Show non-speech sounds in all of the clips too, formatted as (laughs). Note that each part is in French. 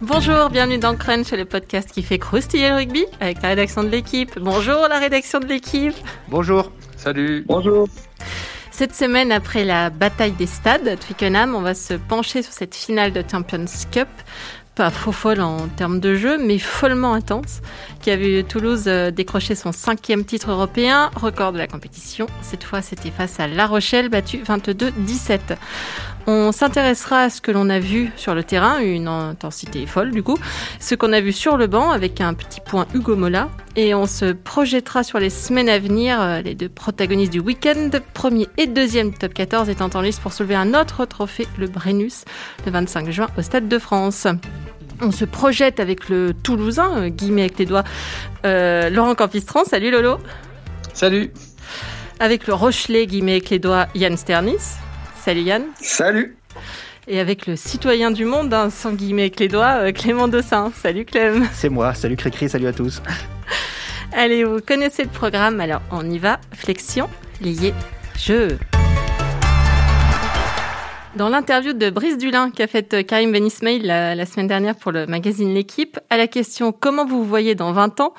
Bonjour, bienvenue dans Crunch, le podcast qui fait croustiller le rugby avec la rédaction de l'équipe. Bonjour la rédaction de l'équipe. Bonjour. Salut. Bonjour. Cette semaine, après la bataille des stades à Twickenham, on va se pencher sur cette finale de Champions Cup pas faux folle en termes de jeu, mais follement intense, a vu Toulouse euh, décrocher son cinquième titre européen, record de la compétition. Cette fois, c'était face à La Rochelle, battu 22-17. On s'intéressera à ce que l'on a vu sur le terrain, une intensité folle du coup, ce qu'on a vu sur le banc avec un petit point Hugo Mola, et on se projettera sur les semaines à venir, euh, les deux protagonistes du week-end, premier et deuxième top 14 étant en lice pour soulever un autre trophée, le Brennus, le 25 juin au Stade de France. On se projette avec le Toulousain, euh, guillemets avec les doigts, euh, Laurent Campistran. Salut Lolo. Salut. Avec le Rochelet, guillemets avec les doigts, Yann Sternis. Salut Yann. Salut. Et avec le citoyen du monde, hein, sans guillemets avec les doigts, euh, Clément Dossin. Salut Clem. C'est moi. Salut Cricri. Salut à tous. Allez, vous connaissez le programme, alors on y va. Flexion, lié, jeu. Dans l'interview de Brice Dulin qu'a faite euh, Karim Ben Ismail la, semaine dernière pour le magazine L'équipe, à la question comment vous vous voyez dans 20 ans,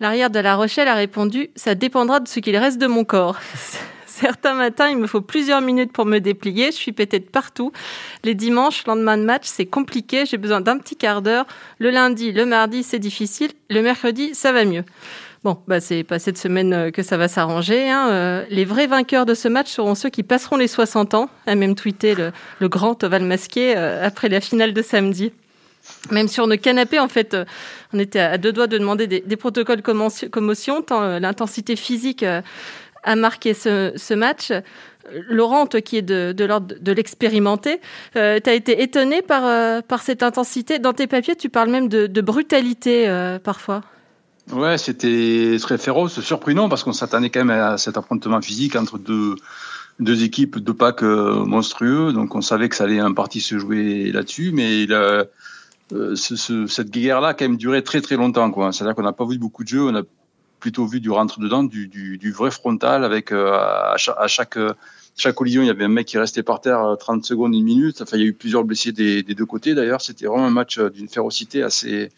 l'arrière de La Rochelle a répondu ça dépendra de ce qu'il reste de mon corps. (laughs) Certains matins, il me faut plusieurs minutes pour me déplier. Je suis pété de partout. Les dimanches, lendemain de match, c'est compliqué. J'ai besoin d'un petit quart d'heure. Le lundi, le mardi, c'est difficile. Le mercredi, ça va mieux. Bon, bah c'est pas cette semaine euh, que ça va s'arranger. Hein. Euh, les vrais vainqueurs de ce match seront ceux qui passeront les 60 ans, a même tweeté le, grand Oval Masqué euh, après la finale de samedi. Même sur nos canapés, en fait, on était à deux doigts de demander des, protocoles commotion, tant l'intensité physique a marqué ce, match. Laurent, qui est de, l'ordre de l'expérimenter, tu as été étonné par, cette intensité. Dans tes papiers, tu parles même de brutalité parfois. Ouais, c'était très féroce, surprenant parce qu'on s'attendait quand même à cet affrontement physique entre deux, deux équipes de packs euh, monstrueux. Donc on savait que ça allait en partie se jouer là-dessus, mais euh, ce, cette guerre-là a quand même duré très très longtemps. C'est-à-dire qu'on n'a pas vu beaucoup de jeux, on a plutôt vu du rentre-dedans, du, du, du, vrai frontal avec euh, à, chaque, chaque, collision, il y avait un mec qui restait par terre 30 secondes, une minute. Enfin, il y a eu plusieurs blessés des, des deux côtés d'ailleurs. C'était vraiment un match d'une férocité assez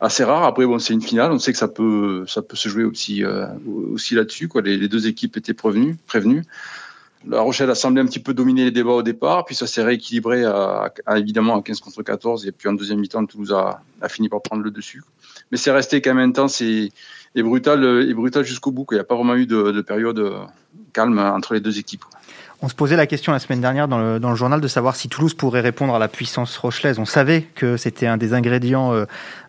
assez rare. Après, bon, c'est une finale. On sait que ça peut, ça peut se jouer aussi, euh, aussi là-dessus. Quoi. Les, deux équipes étaient prévenues, prévenues. La Rochelle a semblé un petit peu dominer les débats au départ, puis ça s'est rééquilibré à, évidemment à 15 contre 14, et puis en deuxième mi-temps, Toulouse a, fini par prendre le dessus. Mais c'est resté quand même intense et, brutal, et brutal jusqu'au bout. Il n'y a pas vraiment eu de période calme entre les deux équipes. On se posait la question la semaine dernière dans le, journal de savoir si Toulouse pourrait répondre à la puissance rochelaise. On savait que c'était un des ingrédients euh,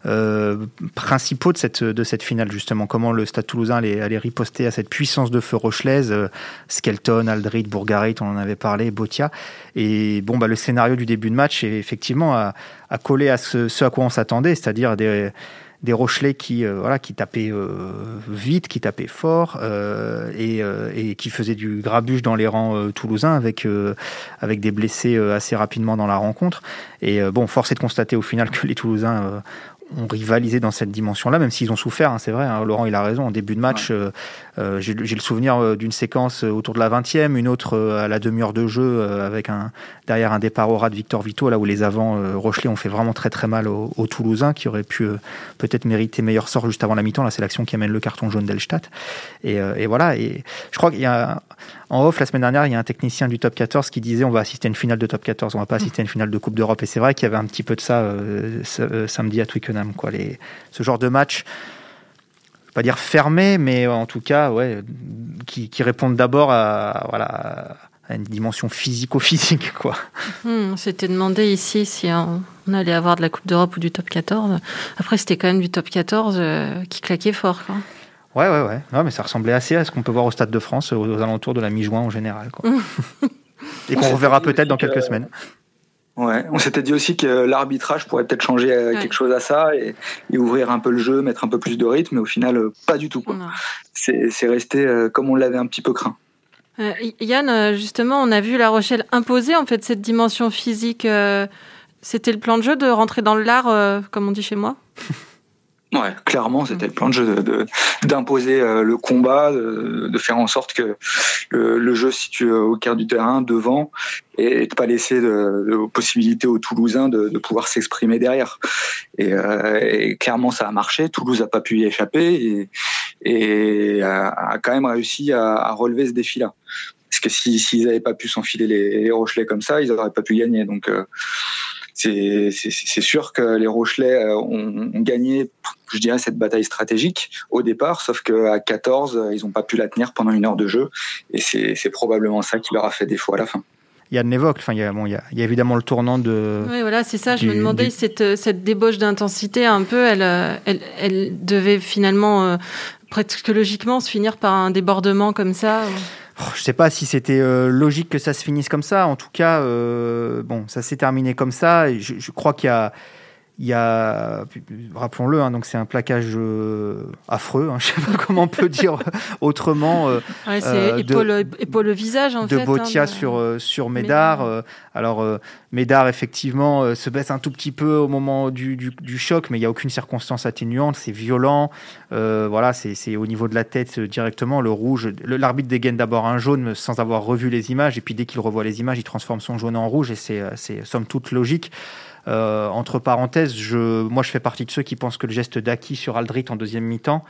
euh, principaux de cette, de cette finale, justement. Comment le Stade toulousain allait, riposter à cette puissance de feu rochelaise. Euh, Skelton, Aldrid, Bourgarit, on en avait parlé, Botia. Et bon, bah, le scénario du début de match, effectivement, a, a collé à ce, ce à quoi on s'attendait, c'est-à-dire des des Rochelais qui, euh, voilà, qui tapaient euh, vite, qui tapaient fort euh, et, et, qui faisaient du grabuge dans les rangs toulousains avec, avec des blessés assez rapidement dans la rencontre. Et bon, force est de constater au final que les Toulousains ont rivalisé dans cette dimension-là, même s'ils ont souffert, hein, c'est vrai, hein, Laurent il a raison, en début de match, euh, euh, j'ai le souvenir euh, d'une séquence autour de la 20e, une autre à la demi-heure de jeu, avec un, derrière un départ au rat de Victor Vito, là où les avants Rochelet ont fait vraiment très très mal aux, Toulousains, qui auraient pu peut-être mériter meilleur sort juste avant la mi-temps, là c'est l'action qui amène le carton jaune d'Elstadt. Et, et, voilà, et je crois qu'il y a en off, la semaine dernière, il y a un technicien du top 14 qui disait on va assister à une finale de top 14, on va pas assister à une finale de Coupe d'Europe. Et c'est vrai qu'il y avait un petit peu de ça euh, euh, samedi à Twickenham. Quoi. Les, ce genre de match, je vais pas dire fermé, mais en tout cas, ouais, qui, qui répondent d'abord à, voilà, à une dimension physico-physique. quoi. Hmm, on s'était demandé ici si on, allait avoir de la Coupe d'Europe ou du top 14. Après, c'était quand même du top 14 euh, qui claquait fort. Quoi. Ouais, ouais, ouais. Non, mais ça ressemblait assez à ce qu'on peut voir au Stade de France aux, alentours de la mi-juin en général. (laughs) Et qu'on reverra peut-être dans quelques semaines. Ouais, on s'était dit aussi que l'arbitrage pourrait peut-être changer euh, quelque chose à ça et, ouvrir un peu le jeu, mettre un peu plus de rythme, mais au final, euh, pas du tout. C'est resté euh, comme on l'avait un petit peu craint. Yann, justement, on a vu La Rochelle imposer en fait cette dimension physique. C'était le plan de jeu de rentrer dans le lard, comme on dit chez moi? (laughs) Ouais, clairement, c'était le plan de jeu d'imposer de, le combat, de, faire en sorte que le, jeu se situe au cœur du terrain, devant, et de pas laisser de, possibilité aux Toulousains de, pouvoir s'exprimer derrière. Et, clairement, ça a marché. Toulouse a pas pu y échapper et, a, quand même réussi à, relever ce défi-là. Parce que s'ils n'avaient pas pu s'enfiler les, les, Rochelais comme ça, ils n'auraient pas pu gagner. Donc c'est sûr que les Rochelais euh, ont, gagné, je dirais, cette bataille stratégique au départ, sauf qu'à 14, ils n'ont pas pu la tenir pendant une heure de jeu, et c'est probablement ça qui leur a fait défaut à la fin. Enfin, il y, a, bon, il, y a, évidemment le tournant de. Oui, voilà, c'est ça. je me demandais cette, cette débauche d'intensité, un peu, elle, elle, elle devait finalement, euh, presque logiquement, se finir par un débordement comme ça. Je sais pas si c'était euh, logique que ça se finisse comme ça. En tout cas, euh, bon, ça s'est terminé comme ça. Je, crois qu'il y a, il y a, rappelons-le, hein, donc c'est un plaquage euh, affreux. Hein, (laughs) je sais pas comment on peut dire autrement. Euh, c'est épaule, épaule, visage en de fait. De Botia hein, sur sur Médard. alors Médard effectivement se baisse un tout petit peu au moment du, du, du choc, mais il y a aucune circonstance atténuante. C'est violent. voilà, c'est au niveau de la tête directement. Le rouge, l'arbitre dégaine d'abord un jaune sans avoir revu les images, et puis dès qu'il revoit les images, il transforme son jaune en rouge, et c'est somme toute logique. Euh, entre parenthèses, je, moi je fais partie de ceux qui pensent que le geste d'Aki sur Aldrit en deuxième mi-temps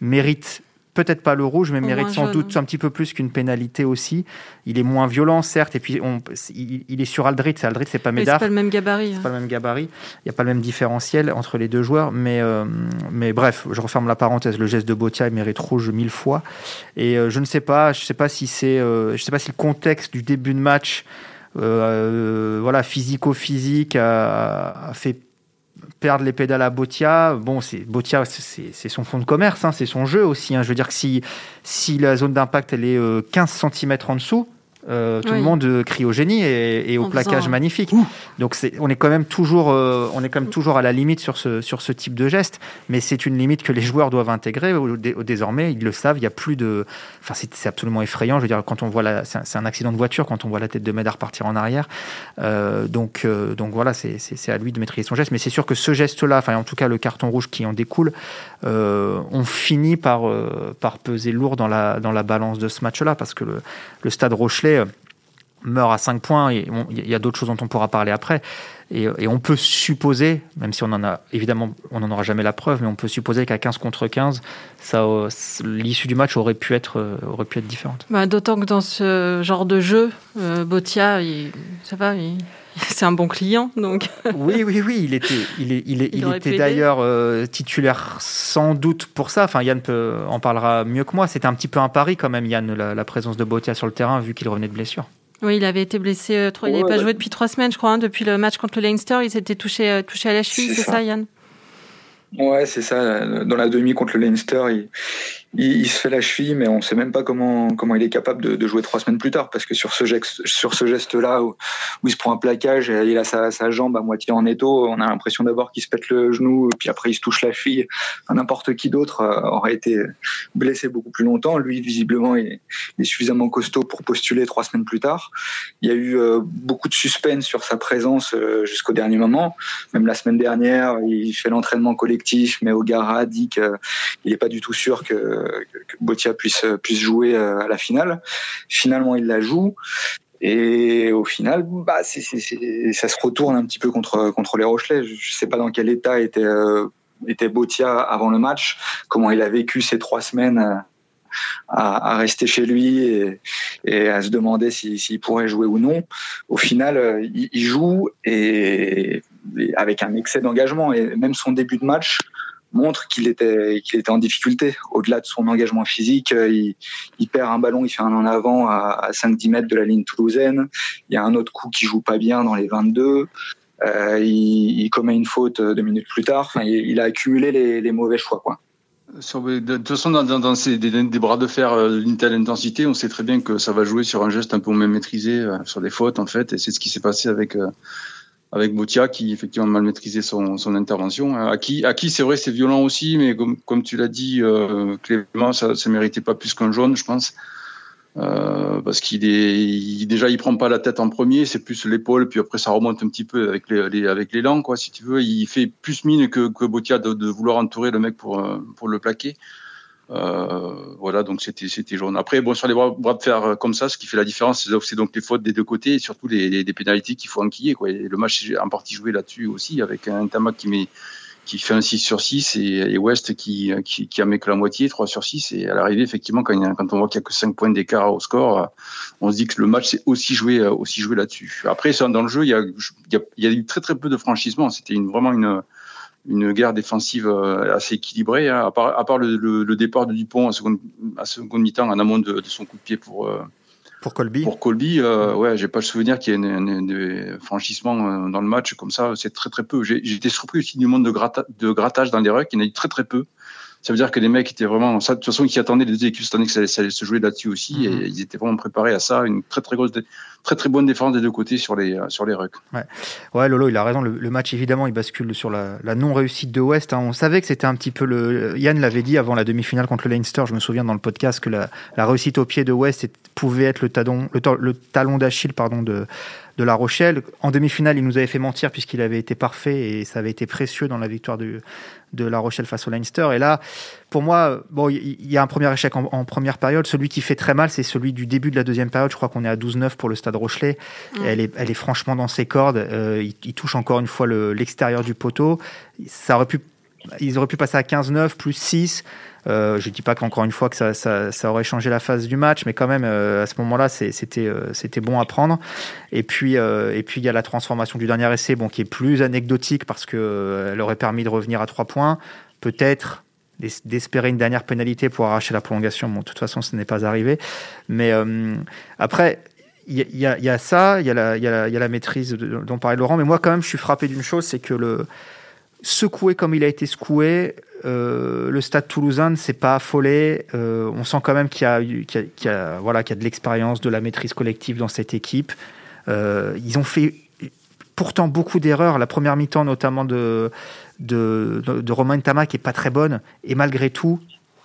mérite peut-être pas le rouge, mais mérite sans doute un petit peu plus qu'une pénalité aussi. Il est moins violent, certes, et puis on, il, est sur Aldrit. Aldrit, c'est pas Médard. C'est pas le même gabarit. C'est hein. pas le même gabarit. Il n'y a pas le même différentiel entre les deux joueurs, mais, euh, mais bref, je referme la parenthèse. Le geste de Botia il mérite rouge mille fois. Et euh, je ne sais pas, je sais pas si c'est, je sais pas si le contexte du début de match euh, voilà, physico-physique a, fait perdre les pédales à Botia. Bon, c'est Botia, c'est son fond de commerce, hein, c'est son jeu aussi. Hein. Je veux dire que si, si la zone d'impact elle est 15 euh, cm en dessous, euh, tout le monde euh, crie au génie et, au plaquage magnifique. Donc on est quand même toujours, euh, on est quand même toujours à la limite sur ce sur ce type de geste, mais c'est une limite que les joueurs doivent intégrer. Désormais, ils le savent. Il y a plus de, enfin c'est, absolument effrayant. Je veux dire, quand on voit la, c'est un, accident de voiture quand on voit la tête de Médard partir en arrière. donc donc voilà, c'est, c'est, à lui de maîtriser son geste. Mais c'est sûr que ce geste-là, enfin en tout cas le carton rouge qui en découle, on finit par par peser lourd dans la dans la balance de ce match-là parce que le, le Stade Rochelet euh, meurt à 5 points, et il y a d'autres choses dont on pourra parler après. Et, on peut supposer, même si on en a évidemment, on n'en aura jamais la preuve, mais on peut supposer qu'à 15 contre 15, ça, euh, l'issue du match aurait pu être, euh, aurait pu être différente. Bah, d'autant que dans ce genre de jeu, Botia, ça va, (laughs) c'est un bon client, donc. oui, oui, oui, il était, il, est, il, est, il, était d'ailleurs titulaire sans doute pour ça. Enfin, Yann peut, en parlera mieux que moi. C'était un petit peu un pari quand même, Yann, la, présence de Botia sur le terrain, vu qu'il revenait de blessure. Oui, il avait été blessé. Euh, il n'avait pas joué depuis trois semaines, je crois. Hein, depuis le match contre le Leinster, il s'était touché, euh, touché à la cheville, c'est ça. Yann? Ouais, c'est ça. Dans la demi contre le Leinster, il, il, se fait la cheville, mais on ne sait même pas comment, comment il est capable de, jouer trois semaines plus tard, parce que sur ce, geste, geste-là, où, il se prend un plaquage, et il a sa, jambe à moitié en étau, on a l'impression d'abord qu'il se pète le genou, puis après il se touche la cheville. N'importe qui d'autre euh, aurait été blessé beaucoup plus longtemps. Lui, visiblement, il est, il est, suffisamment costaud pour postuler trois semaines plus tard. Il y a eu euh, beaucoup de suspense sur sa présence euh, jusqu'au dernier moment. Même la semaine dernière, il fait l'entraînement collectif, mais Ogara dit qu'il n'est pas du tout sûr que que, Botia puisse, puisse jouer euh, à la finale. Finalement, il la joue. Et au final, bah, ça se retourne un petit peu contre, contre les Rochelais. Je ne sais pas dans quel état était, euh, était Botia avant le match, comment il a vécu ces trois semaines euh, à, rester chez lui et, à se demander s'il pourrait jouer ou non. Au final, il, joue et, avec un excès d'engagement. Et même son début de match, montre qu'il était, qu'il était en difficulté. Au-delà de son engagement physique, euh, il, perd un ballon, il fait un en avant à, à 5-10 mètres de la ligne toulousaine. Il y a un autre coup qui joue pas bien dans les 22. Euh, il, commet une faute deux minutes plus tard. Enfin, il, a accumulé les, mauvais choix. Quoi. De toute façon, dans, ces, des, bras de fer euh, d'une telle intensité, on sait très bien que ça va jouer sur un geste un peu moins maîtrisé, euh, sur des fautes en fait, et c'est ce qui s'est passé avec avec Boutia qui effectivement mal maîtrisé son, son intervention. À qui, à qui c'est vrai, c'est violent aussi, mais comme, comme tu l'as dit, euh, Clément, ça ne méritait pas plus qu'un jaune, je pense. Euh, parce qu'il est déjà il prend pas la tête en premier, c'est plus l'épaule, puis après ça remonte un petit peu avec les, avec l'élan quoi, si tu veux. Il fait plus mine que, que Botia de, vouloir entourer le mec pour pour le plaquer. Euh, voilà, donc c'était c'était jaune. Après, bon sur les bras, de fer comme ça, ce qui fait la différence, c'est donc les fautes des deux côtés et surtout les, les, pénalités qu'il faut enquiller quoi. Et le match est en partie joué là-dessus aussi avec un Tamac qui met qui fait un 6 sur 6 et, West qui, qui, qui a mis que la moitié, 3 sur 6. Et à l'arrivée, effectivement, quand, quand on voit qu'il n'y a que 5 points d'écart au score, on se dit que le match s'est aussi joué, aussi joué là-dessus. Après, dans le jeu, il y, a, il, y a, eu très très peu de franchissements. C'était une, vraiment une, une guerre défensive euh, assez équilibrée, hein. à part, à part le, le, départ de Dupont à seconde, à seconde mi-temps en amont de, de, son coup de pied pour, euh, pour Colby Pour Colby, euh, ouais, j'ai pas le souvenir qu'il y ait des franchissements euh, dans le match comme ça. C'est très très peu. J'ai été surpris aussi du monde de, de grattage dans les rucks. Il y en a eu très très peu. Ça veut dire que les mecs étaient vraiment. de toute façon, ils attendaient les deux équipes cette année que ça allait, se jouer là-dessus aussi. Et mhm. ils étaient vraiment préparés à ça. Une très très grosse, très très bonne défense des deux côtés sur les sur les rucks. Ouais. ouais, Lolo, il a raison. Le, match évidemment, il bascule sur la, la non réussite de West. Hein. On savait que c'était un petit peu le. Yann l'avait dit avant la demi-finale contre le Leinster. Je me souviens dans le podcast que la, réussite au pied de West pouvait être le talon le, le talon d'Achille pardon de de La Rochelle. En demi-finale, il nous avait fait mentir puisqu'il avait été parfait et ça avait été précieux dans la victoire de, de La Rochelle face au Leinster. Et là, pour moi, bon, il y a un premier échec en, première période. Celui qui fait très mal, c'est celui du début de la deuxième période. Je crois qu'on est à 12-9 pour le Stade Rochelet. Elle, est, elle est franchement dans ses cordes. Euh, il, touche encore une fois l'extérieur du poteau. Ça aurait pu, ils auraient pu passer à 15-9 plus 6. Euh, je ne dis pas qu'encore une fois que ça, ça, ça, aurait changé la phase du match, mais quand même euh, à ce moment-là, c'était euh, bon à prendre. Et puis et puis il y a la transformation du dernier essai, bon qui est plus anecdotique parce que elle aurait permis de revenir à trois points, peut-être d'espérer une dernière pénalité pour arracher la prolongation. Bon, de toute façon, ce n'est pas arrivé. Mais après, il y, a ça, il y, a la maîtrise dont parlait Laurent, mais moi quand même, je suis frappé d'une chose, c'est que le secoué comme il a été secoué, euh, le stade toulousain ne s'est pas affolé. Euh, on sent quand même qu'il y qu'il y a, voilà, a de l'expérience, de la maîtrise collective dans cette équipe. Euh, ils ont fait pourtant beaucoup d'erreurs. La première mi-temps, notamment de, de, de Romain Tama, qui est pas très bonne. Et malgré tout,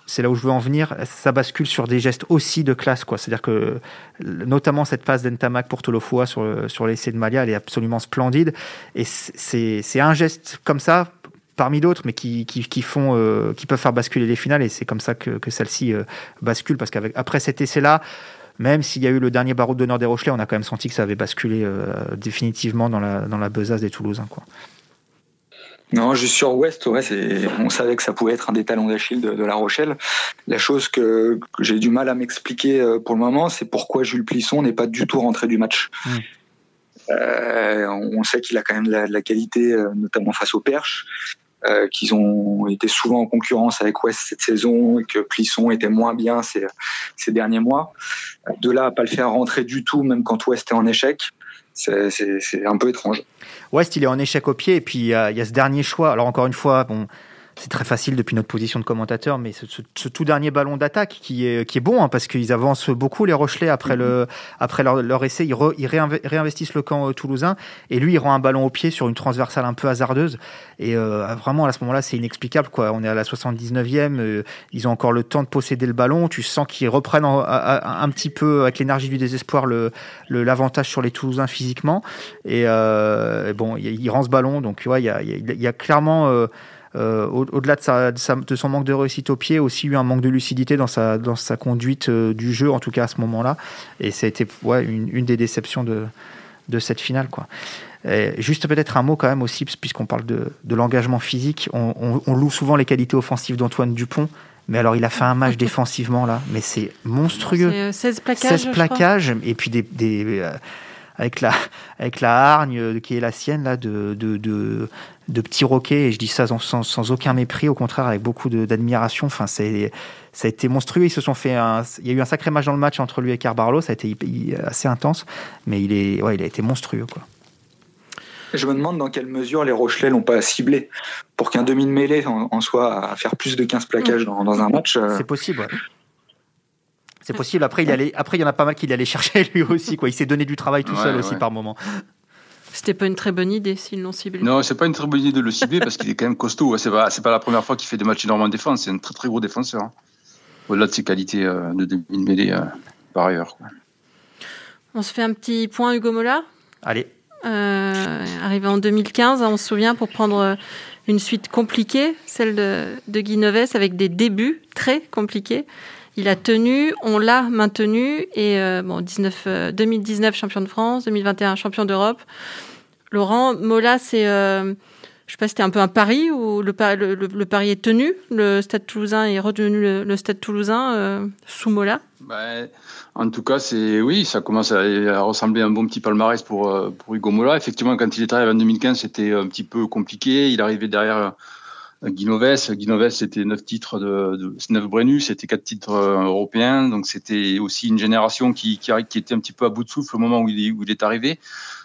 c'est là où je veux en venir, ça bascule sur des gestes aussi de classe. quoi. C'est-à-dire que, notamment cette passe d'Entamac pour Tolofua sur, sur l'essai de Malia, elle est absolument splendide. Et c'est un geste comme ça, parmi d'autres, mais qui, qui, font, euh, qui peuvent faire basculer les finales. Et c'est comme ça que, que celle-ci euh, bascule, parce qu'après cet essai-là, même s'il y a eu le dernier barreau d'honneur des Rochelais, on a quand même senti que ça avait basculé euh, définitivement dans la, dans la besace des Toulousains. Quoi. Non, juste sur Ouest, ouais, on savait que ça pouvait être un des talons d'Achille de, La Rochelle. La chose que, j'ai du mal à m'expliquer pour le moment, c'est pourquoi Jules Plisson n'est pas du tout rentré du match. Mmh. on sait qu'il a quand même la, la qualité, notamment face aux perches. Euh, qu'ils ont été souvent en concurrence avec West cette saison et que Plisson était moins bien ces, ces derniers mois. De là à pas le faire rentrer du tout, même quand West est en échec, c'est un peu étrange. West, il est en échec au pied et puis a, il y a ce dernier choix. Alors encore une fois, bon, c'est très facile depuis notre position de commentateur, mais ce, tout dernier ballon d'attaque qui est, qui est bon, hein, parce qu'ils avancent beaucoup les Rochelais après, le, mhm. après leur, essai, ils, ils, réinvestissent le camp euh, toulousain, et lui, il rend un ballon au pied sur une transversale un peu hasardeuse, et euh, vraiment, à ce moment-là, c'est inexplicable. Quoi. On est à la 79e, euh, ils ont encore le temps de posséder le ballon, tu sens qu'ils reprennent un petit peu, avec l'énergie du désespoir, l'avantage le, sur les Toulousains physiquement, et, bon, il, rend ce ballon, donc il y, a, il y a clairement... Euh, au-delà de, son manque de réussite au pied, aussi eu un manque de lucidité dans sa, dans sa conduite euh, du jeu, en tout cas à ce moment-là. Et ça a été ouais, une, des déceptions de, de cette finale. Quoi. juste peut-être un mot quand même aussi, puisqu'on parle de, de l'engagement physique. On, loue souvent les qualités offensives d'Antoine Dupont. Mais alors, il a fait un match (laughs) défensivement là, mais c'est monstrueux. 16 euh, plaquages. 16 plaquages, et puis des, des avec la, avec la hargne qui est la sienne là, de, de, de, de petits roquets, et je dis ça sans, sans, aucun mépris, au contraire avec beaucoup d'admiration. Enfin, c'est ça a été monstrueux. Ils se sont fait un, il y a eu un sacré match dans le match entre lui et Carbarlo. Ça a été assez intense, mais il est, ouais, il a été monstrueux quoi. Je me demande dans quelle mesure les Rochelais l'ont pas ciblé pour qu'un demi de mêlée en, soit à faire plus de 15 plaquages dans, dans un match. Euh, c'est possible. Ouais. C'est possible. Après, il allait, après, il y en a pas mal qui l'allaient chercher (laughs) lui aussi. Quoi. Il s'est donné du travail tout seul aussi par moment. C'était pas une très bonne idée s'ils l'ont ciblé. Non, c'est pas une très bonne idée de le cibler parce qu'il est quand même costaud. C'est pas, c'est pas la première fois qu'il fait des matchs énormément en défense. C'est un très très gros défenseur. Hein. Au-delà de ses qualités euh, de demi-mêlée. Euh. par ailleurs. On se fait un petit point Hugo Mola? Allez. arrivé en 2015, on se souvient, pour prendre une suite compliquée, celle de, de Guy Noves, avec des débuts très compliqués. Il a tenu, on l'a maintenu, et bon, 19, 2019 champion de France, 2021 champion d'Europe. Laurent, Mola, c'est je sais pas, c'était un peu un pari ou le, pari est tenu. Le Stade Toulousain est retenu le, Stade Toulousain euh, sous Mola. Bah, en tout cas, c'est oui, ça commence à, ressembler à un bon petit palmarès pour euh, pour Hugo Mola. Effectivement, quand il est arrivé en 2015, c'était un petit peu compliqué. Il arrivait derrière euh, Guinoves. Guinoves, c'était neuf titres de, de neuf Brennus, c'était quatre titres européens. Donc c'était aussi une génération qui, qui, qui était un petit peu à bout de souffle au moment où il, est arrivé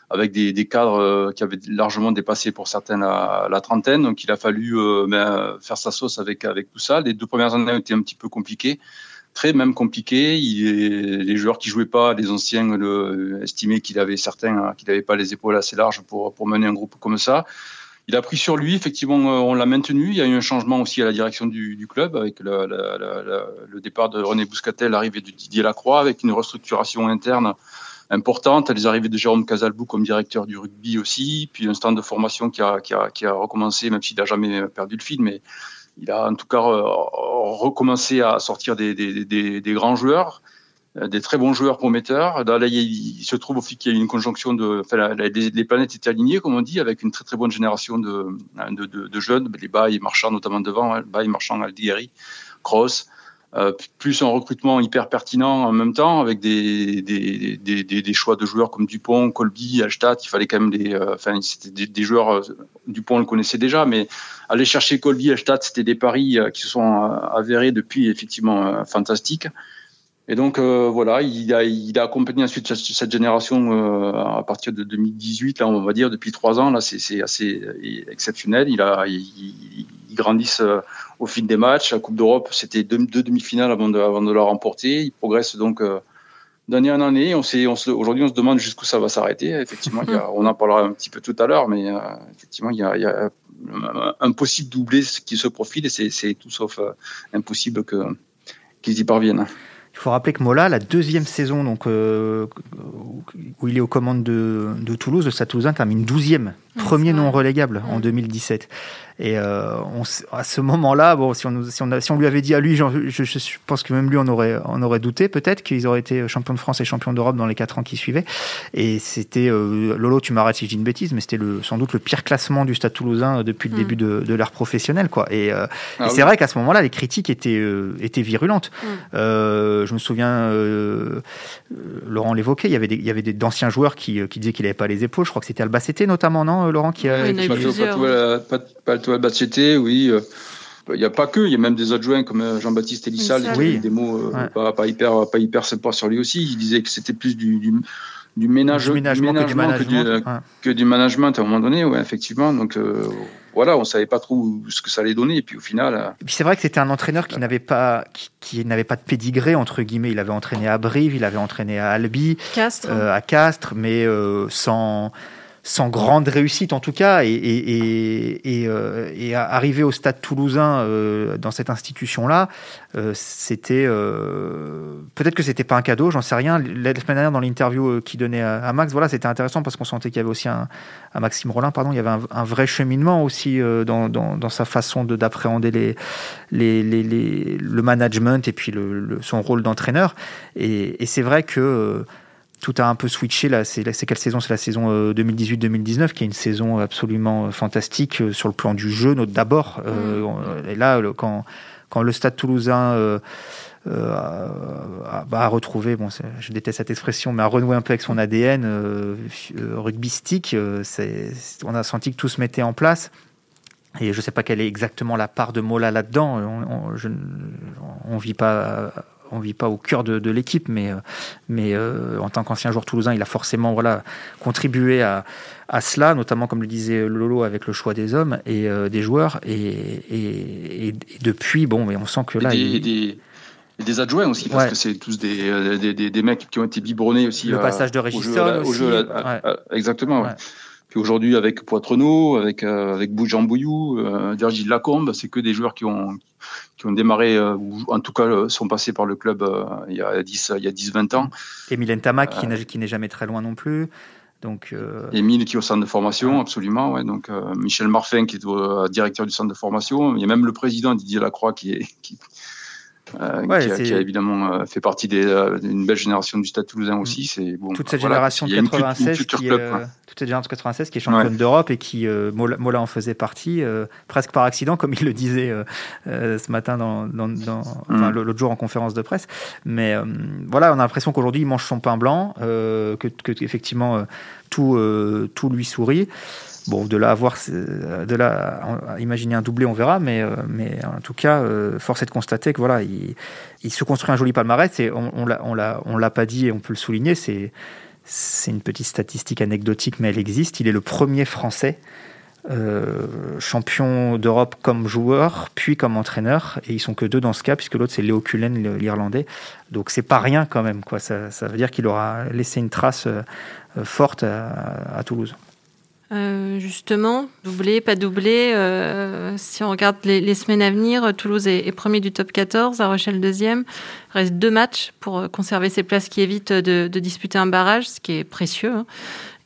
avec des, des, cadres euh, qui avaient largement dépassé pour certains la, la trentaine. Donc il a fallu euh, ben, faire sa sauce avec, avec tout ça. Les deux premières années ont été un petit peu compliquées, très même compliquées. Il, les joueurs qui jouaient pas, les anciens le, estimaient qu'il avait certains hein, qu'il n'avait pas les épaules assez larges pour, pour mener un groupe comme ça. Il a pris sur lui, effectivement, euh, on l'a maintenu. Il y a eu un changement aussi à la direction du, club avec le, départ de René Bouscatel, l'arrivée de Didier Lacroix, avec une restructuration interne importante. Les arrivées de Jérôme Casalbou comme directeur du rugby aussi, puis un stand de formation qui a, recommencé, même s'il n'a jamais perdu le fil, mais il a en tout cas recommencé à sortir des, grands joueurs, euh, des très bons joueurs prometteurs. Là, il, se trouve aussi qu'il y a une conjonction de, enfin, les, planètes étaient alignées, comme on dit, avec une très très bonne génération de, de, de, de jeunes, les Baye Marchand notamment devant, hein, Baye Marchand, Aldieri, Cross. Euh, plus un recrutement hyper pertinent en même temps avec des, des, des, des, choix de joueurs comme Dupont, Colby, Alstadt. Il fallait quand même des, euh, enfin c'était des, joueurs. Euh, Dupont on le connaissait déjà, mais aller chercher Colby, Alstadt, c'était des paris qui se sont avérés depuis effectivement fantastiques. Et donc voilà, il a, il a accompagné ensuite cette génération à partir de 2018, là on va dire depuis trois ans, là c'est assez exceptionnel. Il a, il, ils grandissent au fil des matchs. La Coupe d'Europe, c'était deux, demi-finales avant de, la remporter. Ils progressent donc euh, d'année en année. Aujourd'hui, on se demande jusqu'où ça va s'arrêter. Effectivement, on en parlera un petit peu tout à l'heure, mais euh, effectivement, il y, a, un possible doublé qui se profile et c'est tout sauf euh, impossible qu'ils y parviennent. Il faut rappeler que Mola, la deuxième saison donc, où il est aux commandes de, de Toulouse, de Toulousain, termine 12e, premier non relégable en 2017. Et euh, on, à ce moment-là, bon, si on, si, on si on lui avait dit à lui, je, je, pense que même lui, on aurait, on aurait douté peut-être qu'ils auraient été champions de France et champions d'Europe dans les quatre ans qui suivaient. Et c'était, euh, Lolo, tu m'arrêtes si je dis une bêtise, mais c'était le, sans doute le pire classement du Stade toulousain euh, depuis le mm. début de, de l'ère professionnelle. Quoi. Et, euh, ah c'est vrai qu'à ce moment-là, les critiques étaient, euh, étaient virulentes. Mm. je me souviens, Laurent l'évoquait, il y avait des, il y avait d'anciens joueurs qui, qui disaient qu'il n'avait pas les épaules. Je crois que c'était Albacete notamment, non, Laurent qui a, oui, qui... Albacete, oui. Euh, il n'y a pas que, il y a même des adjoints comme euh, Jean-Baptiste Elissal, oui. des mots euh, pas, pas, hyper, pas hyper sympas sur lui aussi. Il disait que c'était plus du, du, du, ménage, du ménagement, que, du management, que, du, management à un moment donné, ouais, effectivement. Donc voilà, on savait pas trop ce que ça allait donner. Et puis au final. c'est vrai que c'était un entraîneur qui n'avait pas, qui, n'avait pas de pédigré entre guillemets. Il avait entraîné à Brive, il avait entraîné à Albi, Castres. à Castres, mais sans sans grande réussite en tout cas, et, et, et, euh, et arriver au stade toulousain euh, dans cette institution-là, euh, c'était peut-être que c'était pas un cadeau, j'en sais rien. La semaine dernière, dans l'interview qu'il donnait à, Max, voilà, c'était intéressant parce qu'on sentait qu'il y avait aussi un, à Maxime Rollin, pardon, il y avait un, vrai cheminement aussi dans, dans, dans, sa façon d'appréhender les, les, les, les, le management et puis le, son rôle d'entraîneur. Et, c'est vrai que tout a un peu switché. Là, c'est, quelle saison? C'est la saison 2018-2019, euh, qui est une saison absolument euh, fantastique euh, sur le plan du jeu, d'abord. Mm. et là, quand, quand le Stade Toulousain a, retrouvé, bon, je déteste cette expression, mais a renoué un peu avec son ADN rugbystique, c'est, on a senti que tout se mettait en place. Et je ne sais pas quelle est exactement la part de Mola là-dedans. On ne vit pas on vit pas au cœur de, l'équipe, mais, euh, mais euh, en tant qu'ancien joueur toulousain, il a forcément voilà, contribué à, cela, notamment comme le disait Lolo avec le choix des hommes et euh, des joueurs. Et, depuis, bon, mais on sent que là. Et des, des, adjoints aussi, parce que c'est tous des, des, mecs qui ont été biberonnés aussi. Le passage de Régis au jeu, exactement. Puis aujourd'hui, avec Poitrenaud, avec, euh, avec Boujan Bouillou, euh, Virgile Lacombe, c'est que des joueurs qui ont, qui ont démarré, euh, ou en tout cas sont passés par le club il y a 10, il y a 10-20 ans. Et Mylène Tamac, qui n'est jamais très loin non plus. Donc, euh... Émile qui est au centre de formation, absolument. Ouais. Donc Michel Marfin qui est directeur du centre de formation. Il y a même le président Didier Lacroix qui est, qui, euh, qui, a, évidemment euh, fait partie d'une euh, belle génération du Stade Toulousain mm. aussi. C'est bon, toute cette génération de 96 qui, toute cette génération 96 qui est championne d'Europe et qui Mola, en faisait partie presque par accident, comme il le disait ce matin dans, dans, mm. l'autre jour en conférence de presse. Mais voilà, on a l'impression qu'aujourd'hui il mange son pain blanc, que, que effectivement tout tout lui sourit. Bon, de là à de là imaginer un doublé, on verra, mais, euh, en tout cas, euh, force est de constater que voilà, il, se construit un joli palmarès. Et on, on l'a, pas dit et on peut le souligner. C'est, une petite statistique anecdotique, mais elle existe. Il est le premier Français euh, champion d'Europe comme joueur, puis comme entraîneur, et ils sont que deux dans ce cas, puisque l'autre c'est Léo Cullen, l'Irlandais. Donc c'est pas rien quand même, quoi. Ça, veut dire qu'il aura laissé une trace forte à Toulouse. Euh, justement, doublé, pas doublé. Euh, si on regarde les, semaines à venir, Toulouse est, premier du top 14, La Rochelle deuxième. Il reste deux matchs pour conserver ses places qui évitent de, disputer un barrage, ce qui est précieux. Hein.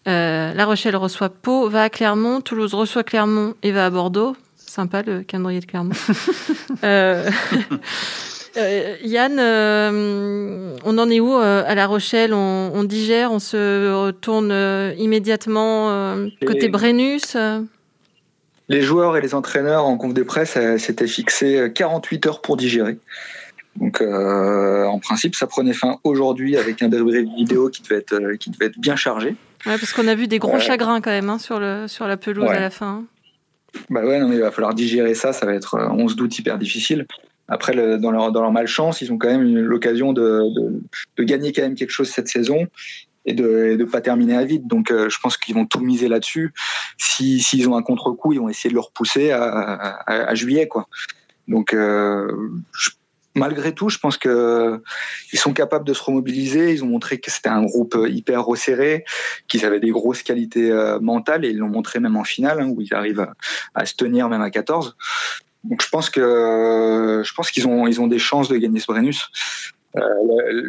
Euh, la Rochelle reçoit Pau, va à Clermont, Toulouse reçoit Clermont et va à Bordeaux. Sympa le calendrier de Clermont. (laughs) (laughs) Euh, Yann, euh, on en est où euh, à La Rochelle? On, digère, on se retourne immédiatement côté Brennus? Les joueurs et les entraîneurs en conf de presse s'étaient fixés 48 heures pour digérer. Donc, en principe, ça prenait fin aujourd'hui avec un débrief vidéo qui devait être, qui devait être bien chargé. Ouais, parce qu'on a vu des gros chagrins quand même hein, sur, le, sur la pelouse à la fin. Bah ouais, non, mais il va falloir digérer ça, ça va être 11 d'août hyper difficile. Après, dans, leur, malchance, ils ont quand même l'occasion de, gagner quand même quelque chose cette saison et de ne pas terminer à vide. Donc, euh, je pense qu'ils vont tout miser là-dessus. S'ils si, ont un contre-coup, ils vont essayer de le repousser à, juillet, quoi. Donc, euh, malgré tout, je pense que ils sont capables de se remobiliser. Ils ont montré que c'était un groupe hyper resserré, qu'ils avaient des grosses qualités euh, mentales et ils l'ont montré même en finale, hein, où ils arrivent à, se tenir même à 14. Donc je pense que je pense qu'ils ont ils ont des chances de gagner ce Brennus. Euh,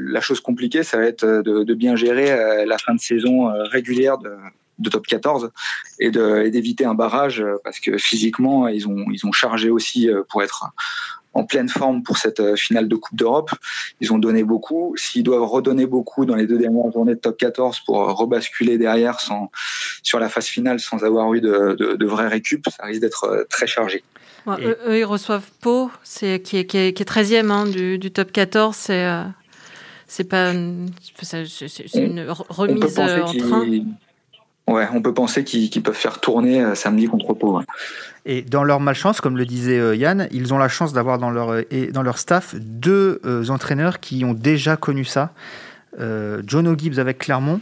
la, chose compliquée, ça va être de, de bien gérer euh, la fin de saison euh, régulière de, de top 14 et d'éviter un barrage parce que physiquement ils ont ils ont chargé aussi pour être en pleine forme pour cette finale de Coupe d'Europe. Ils ont donné beaucoup. S'ils doivent redonner beaucoup dans les deux dernières journées de top 14 pour rebasculer derrière sans, sur la phase finale sans avoir eu de, de, de vraie récup, ça risque d'être très chargé eux, ils reçoivent Pau, c'est, qui, est, qui, est, 13e hein, du, du, top 14. C'est, euh, c'est pas c'est, une remise euh, en train. Ouais, on peut penser qu'ils, peuvent faire tourner euh, samedi contre Pau. Et dans leur malchance, comme le disait Yann, ils ont la chance d'avoir dans leur, dans leur staff deux entraîneurs qui ont déjà connu ça. John O'Gibbs avec Clermont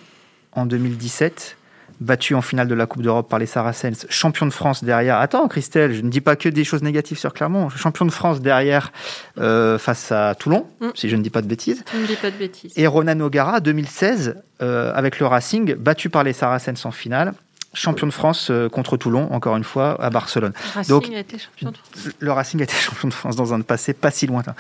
en 2017 battu en finale de la Coupe d'Europe par les Saracens, champion de France derrière. Attends, Christelle, je ne dis pas que des choses négatives sur Clermont. Champion de France derrière euh, face à Toulon, mm. si je ne dis pas de bêtises. Je ne dis pas de bêtises. Et Ronan O'Gara, 2016, euh, avec le Racing, battu par les Saracens en finale champion de France euh, contre Toulon, encore une fois, à Barcelone. Le Racing a été champion de France. Le Racing a été (laughs) champion de France dans un passé pas si lointain.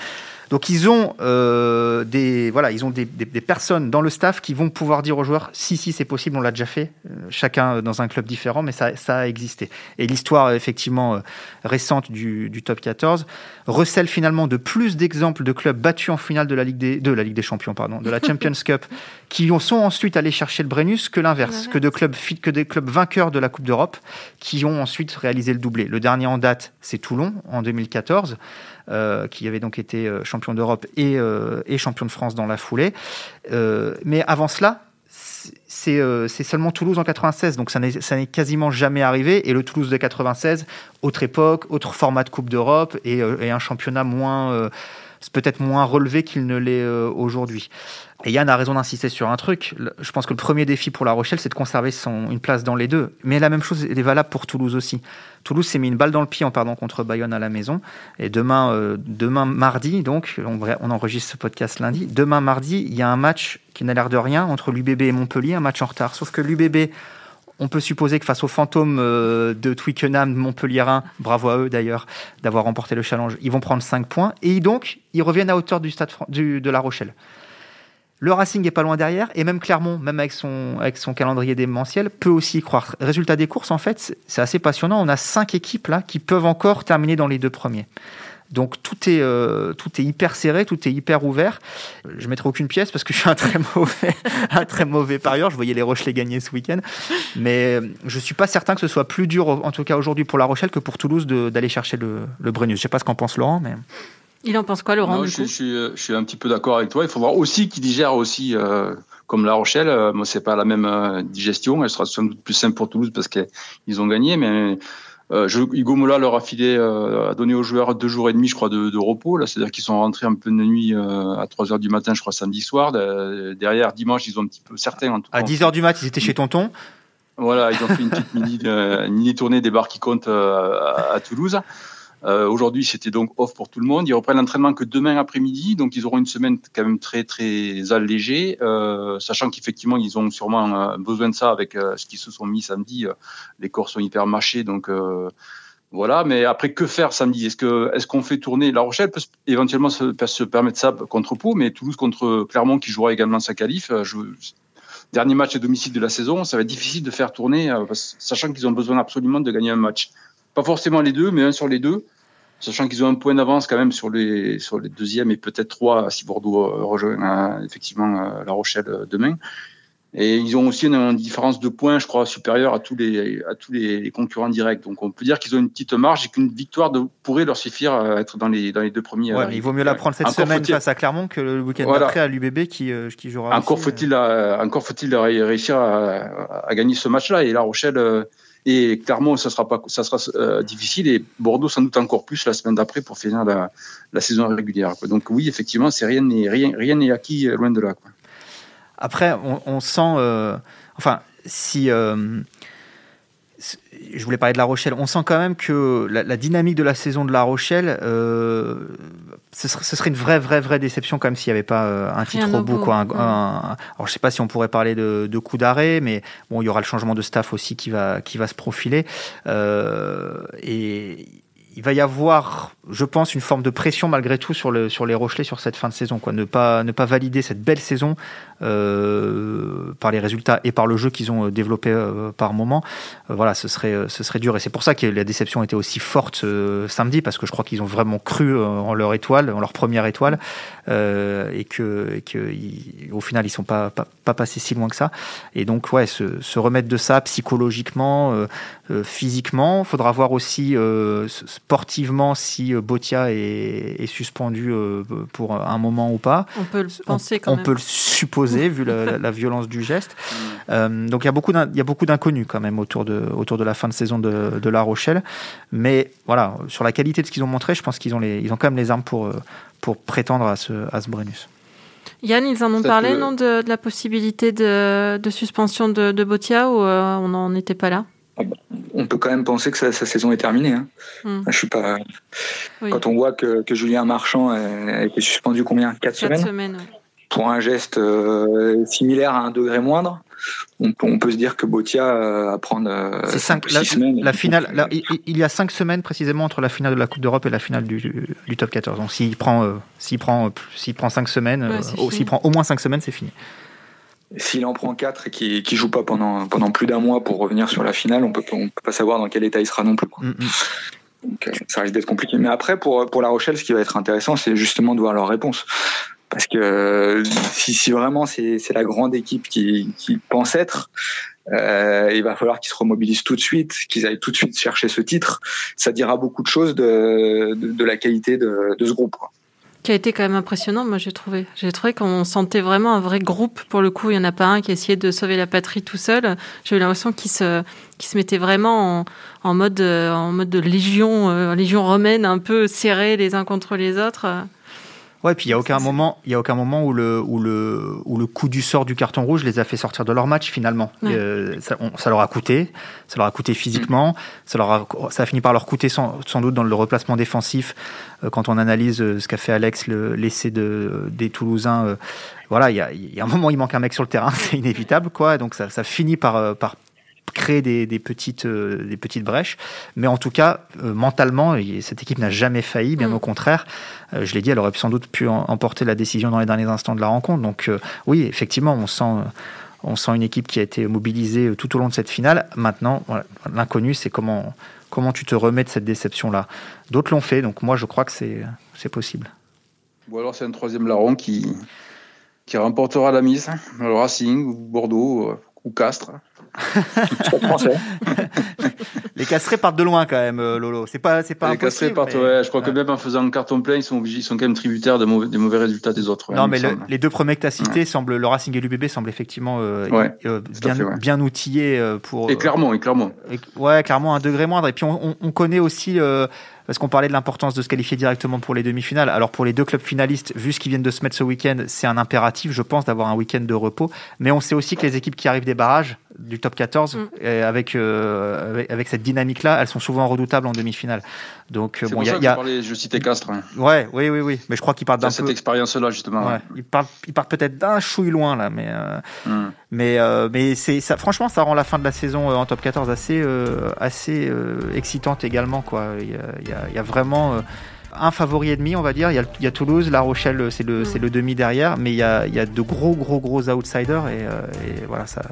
Donc ils ont euh, des voilà, ils ont des, des, personnes dans le staff qui vont pouvoir dire aux joueurs si si c'est possible, on l'a déjà fait, euh, chacun dans un club différent, mais ça, ça a existé. Et l'histoire effectivement euh, récente du, du, top 14 recèle finalement de plus d'exemples de clubs battus en finale de la Ligue des de la Ligue des Champions pardon, de la (laughs) Champions Cup, qui sont ensuite allés chercher le Brennus que l'inverse, que de clubs que des clubs vainqueurs de la Coupe d'Europe qui ont ensuite réalisé le doublé. Le dernier en date, c'est Toulon en 2014. Euh, qui avait donc été euh, champion d'Europe et, euh, et, champion de France dans la foulée. mais avant cela, c'est seulement Toulouse en 96, donc ça n'est quasiment jamais arrivé. Et le Toulouse de 96, autre époque, autre format de Coupe d'Europe et, un championnat moins, peut-être moins relevé qu'il ne l'est aujourd'hui. Et Yann a raison d'insister sur un truc. Je pense que le premier défi pour La Rochelle, c'est de conserver son, une place dans les deux. Mais la même chose est valable pour Toulouse aussi. Toulouse s'est mis une balle dans le pied en perdant contre Bayonne à la maison. Et demain, euh, demain mardi, donc, on, enregistre ce podcast lundi. Demain mardi, il y a un match qui n'a l'air de rien entre l'UBB et Montpellier, un match en retard. Sauf que l'UBB on peut supposer que face aux fantômes euh, de Twickenham, Montpellierin, bravo à eux d'ailleurs d'avoir remporté le challenge, ils vont prendre 5 points et donc ils reviennent à hauteur du stade de La Rochelle. Le Racing est pas loin derrière et même Clermont, même avec son, calendrier démentiel, peut aussi y croire. Résultat des courses, en fait, c'est assez passionnant. On a cinq équipes là qui peuvent encore terminer dans les deux premiers. Donc tout est, euh, hyper serré, tout est hyper ouvert. Je mettrai aucune pièce parce que je suis un très (laughs) mauvais, parieur. Je voyais les Rochelais gagner ce week-end, mais je suis pas certain que ce soit plus dur, en tout cas aujourd'hui pour La Rochelle, que pour Toulouse d'aller chercher le, le Brennus. Je sais pas ce qu'en pense Laurent, mais il en pense quoi, Laurent je, suis, un petit peu d'accord avec toi. Il faudra aussi qu'il digère aussi. Euh, comme La Rochelle, euh, moi c'est pas la même digestion, elle sera sans doute plus simple pour Toulouse parce qu'ils ont gagné, mais euh, je, Hugo Mola leur a filé, euh, a donné aux joueurs deux jours et demi, je crois, de, de repos. Là, c'est-à-dire qu'ils sont rentrés en pleine nuit euh, à 3 heures du matin, je crois, samedi soir. derrière, dimanche, ils ont un petit peu, certains en tout cas. À 10 heures du mat, ils étaient chez Tonton. Voilà, ils ont fait une petite mini, mini tournée des bars qui comptent à, à Toulouse. Euh, aujourd'hui, c'était donc off pour tout le monde. Ils reprennent l'entraînement que demain après-midi, donc ils auront une semaine quand même très très allégée, euh, sachant qu'effectivement ils ont sûrement euh, besoin de ça avec euh, ce qu'ils se sont mis samedi. les corps sont hyper mâchés, donc voilà. Mais après, que faire samedi? Est-ce que est-ce qu'on fait tourner La Rochelle peut éventuellement se, se, permettre ça contre Pau, mais Toulouse contre Clermont qui jouera également sa qualif. Dernier match à domicile de la saison, ça va être difficile de faire tourner, sachant qu'ils ont besoin absolument de gagner un match. Pas forcément les deux, mais un sur les deux sachant qu'ils ont un point d'avance quand même sur les sur les deuxièmes et peut-être trois si Bordeaux euh, rejoint euh, effectivement euh, La Rochelle demain. Et ils ont aussi une, différence de points, je crois, supérieure à tous les à tous les, concurrents directs. Donc on peut dire qu'ils ont une petite marge et qu'une victoire de, pourrait leur suffire à être dans les dans les deux premiers. Ouais, il vaut mieux la prendre cette semaine face à Clermont que le week-end d'après à l'UBB qui qui jouera. Encore faut-il encore faut-il réussir à, à, gagner ce match-là et La Rochelle et clairement, ça sera pas, ça sera euh, difficile. Et Bordeaux, sans doute encore plus la semaine d'après pour finir la, saison régulière. Donc oui, effectivement, c'est rien n'est rien, rien n'est acquis euh, loin de là. Après, on, sent, euh, enfin, si je voulais parler de La Rochelle. On sent quand même que la, dynamique de la saison de La Rochelle, ce, serait, une vraie, vraie, vraie déception comme s'il n'y avait pas euh, un titre au bout. Quoi. alors, je ne sais pas si on pourrait parler de, de coup d'arrêt, mais bon, il y aura le changement de staff aussi qui va, qui va se profiler. Euh, et il va y avoir, je pense, une forme de pression malgré tout sur, le, sur les Rochelais sur cette fin de saison. Quoi. Ne, pas, ne pas valider cette belle saison par les résultats et par le jeu qu'ils ont euh, développé euh, par moment. Euh, voilà, ce serait, ce serait dur. Et c'est pour ça que la déception était aussi forte samedi, parce que je crois qu'ils ont vraiment cru en leur étoile, en leur première étoile, et que, et que au final, ils sont pas, pas, pas, passés si loin que ça. Et donc, ouais, se, se remettre de ça psychologiquement, physiquement. Il faudra voir aussi sportivement si Botia est, est suspendu pour un moment ou pas. On peut le penser quand on, peut le supposer vu la, violence du geste. Euh, donc il y a beaucoup il y a beaucoup d'inconnus quand même autour de autour de la fin de saison de, de La Rochelle. Mais voilà, sur la qualité de ce qu'ils ont montré, je pense qu'ils ont les ils ont quand même les armes pour pour prétendre à ce à ce Brennus. Yann, ils en ont parlé, non, de, la possibilité de, de suspension de, de Botia ou euh, on n'en était pas là? On peut quand même penser que sa, saison est terminée. Hein. Hmm. Je suis pas. Quand on voit que, que Julien Marchand a, été suspendu combien? Quatre semaines? Pour un geste euh, similaire à un degré moindre, on, peut se dire que Botia euh, à prendre euh, cinq, la, semaines. La finale, il, y a cinq semaines précisément entre la finale de la Coupe d'Europe et la finale du, du top 14. Donc s'il prend, s'il prend, s'il prend cinq semaines, s'il prend au moins cinq semaines, c'est fini. S'il en prend 4 et qu'il ne joue pas pendant, pendant plus d'un mois pour revenir sur la finale, on peut, ne peut pas savoir dans quel état il sera non plus. Mm, mm. Donc, euh, ça risque d'être compliqué. Mais après, pour, pour La Rochelle, ce qui va être intéressant, c'est justement de voir leur réponse. Parce que euh, si, vraiment c'est la grande équipe qui, qui pense être, euh, il va falloir qu'ils se remobilisent tout de suite, qu'ils aillent tout de suite chercher ce titre. Ça dira beaucoup de choses de, la qualité de, ce groupe. Qui a été quand même impressionnant, moi j'ai trouvé. J'ai trouvé qu'on sentait vraiment un vrai groupe pour le coup. Il n'y en a pas un qui essayait de sauver la patrie tout seul. J'ai eu l'impression qu'il se, qu'il se mettait vraiment en, en, mode, de légion, euh, légion romaine, un peu serrés les uns contre les autres. Ouais, puis il y a aucun moment, il y a aucun moment où le où le où le coup du sort du carton rouge les a fait sortir de leur match finalement. Euh, ça, ça, leur a coûté, ça leur a coûté physiquement, ça leur a ça a fini par leur coûter sans, sans doute dans le replacement défensif euh, quand on analyse euh, ce qu'a fait Alex l'essai de des Toulousains. voilà, il y a, y a un moment où il manque un mec sur le terrain, (laughs) c'est inévitable quoi. Donc ça, ça finit par par créer des, petites, des petites brèches. Mais en tout cas, mentalement, cette équipe n'a jamais failli, bien mm. au contraire. je l'ai dit, elle aurait sans doute pu emporter la décision dans les derniers instants de la rencontre. Donc oui, effectivement, on sent on sent une équipe qui a été mobilisée tout au long de cette finale. Maintenant, l'inconnu, c'est comment, comment tu te remets de cette déception-là. D'autres l'ont fait, donc moi je crois que c'est possible. Ou alors c'est un troisième larron qui, qui remportera la mise, le Racing ou Bordeaux euh, ou Castres. (laughs) les Castrés partent de loin quand même, euh, Lolo. C'est pas, c'est pas. Les Castrés partent. Ouais, je crois que même en faisant un carton plein, ils sont obligés, ils sont quand même tributaires des mauvais, des mauvais résultats des autres. non, mais les deux premiers que tu as cités semblent, le Racing et l'UBB semblent effectivement euh, bien, bien outillés pour. Et clairement, et clairement. ouais, clairement un degré moindre. Et puis on, on connaît aussi parce qu'on parlait de l'importance de se qualifier directement pour les demi-finales. Alors pour les deux clubs finalistes, vu ce qu'ils viennent de se mettre ce week-end, c'est un impératif, je pense, d'avoir un week-end de repos. Mais on sait aussi que les équipes qui arrivent des barrages du top 14, mm. avec, euh, avec, cette dynamique-là, elles sont souvent redoutables en demi-finale. Donc euh, bon, il y a, je, citais Castres. Hein. Ouais, oui, oui, oui. Mais je crois qu'ils partent d'un cette expérience-là justement. Ouais. Ils partent, peut-être d'un chouille loin là, mais euh, mm. mais mais c'est ça. Franchement, ça rend la fin de la saison en top 14 assez assez excitante également quoi. Il y a, y a vraiment un favori et demi, on va dire. Il y a, Toulouse, La Rochelle, c'est le, mm. le, demi derrière, mais il y, a, il y a, de gros, gros, gros outsiders et, et voilà, ça,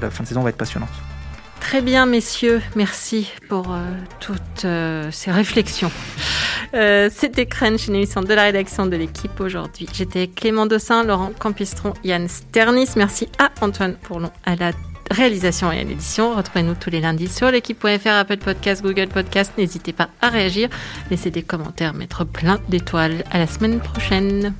la fin de saison va être passionnante. Très bien, messieurs, merci pour euh, toutes euh, ces réflexions. Euh, C'était Crunch, une émission de la rédaction de l'équipe aujourd'hui. J'étais Clément Dossin, Laurent Campistron, Yann Sternis. Merci à Antoine Pourlon à la réalisation et à l'édition. Retrouvez-nous tous les lundis sur l'équipe.fr, Apple Podcast, Google Podcast. N'hésitez pas à réagir, laissez des commentaires, mettre plein d'étoiles. À la semaine prochaine.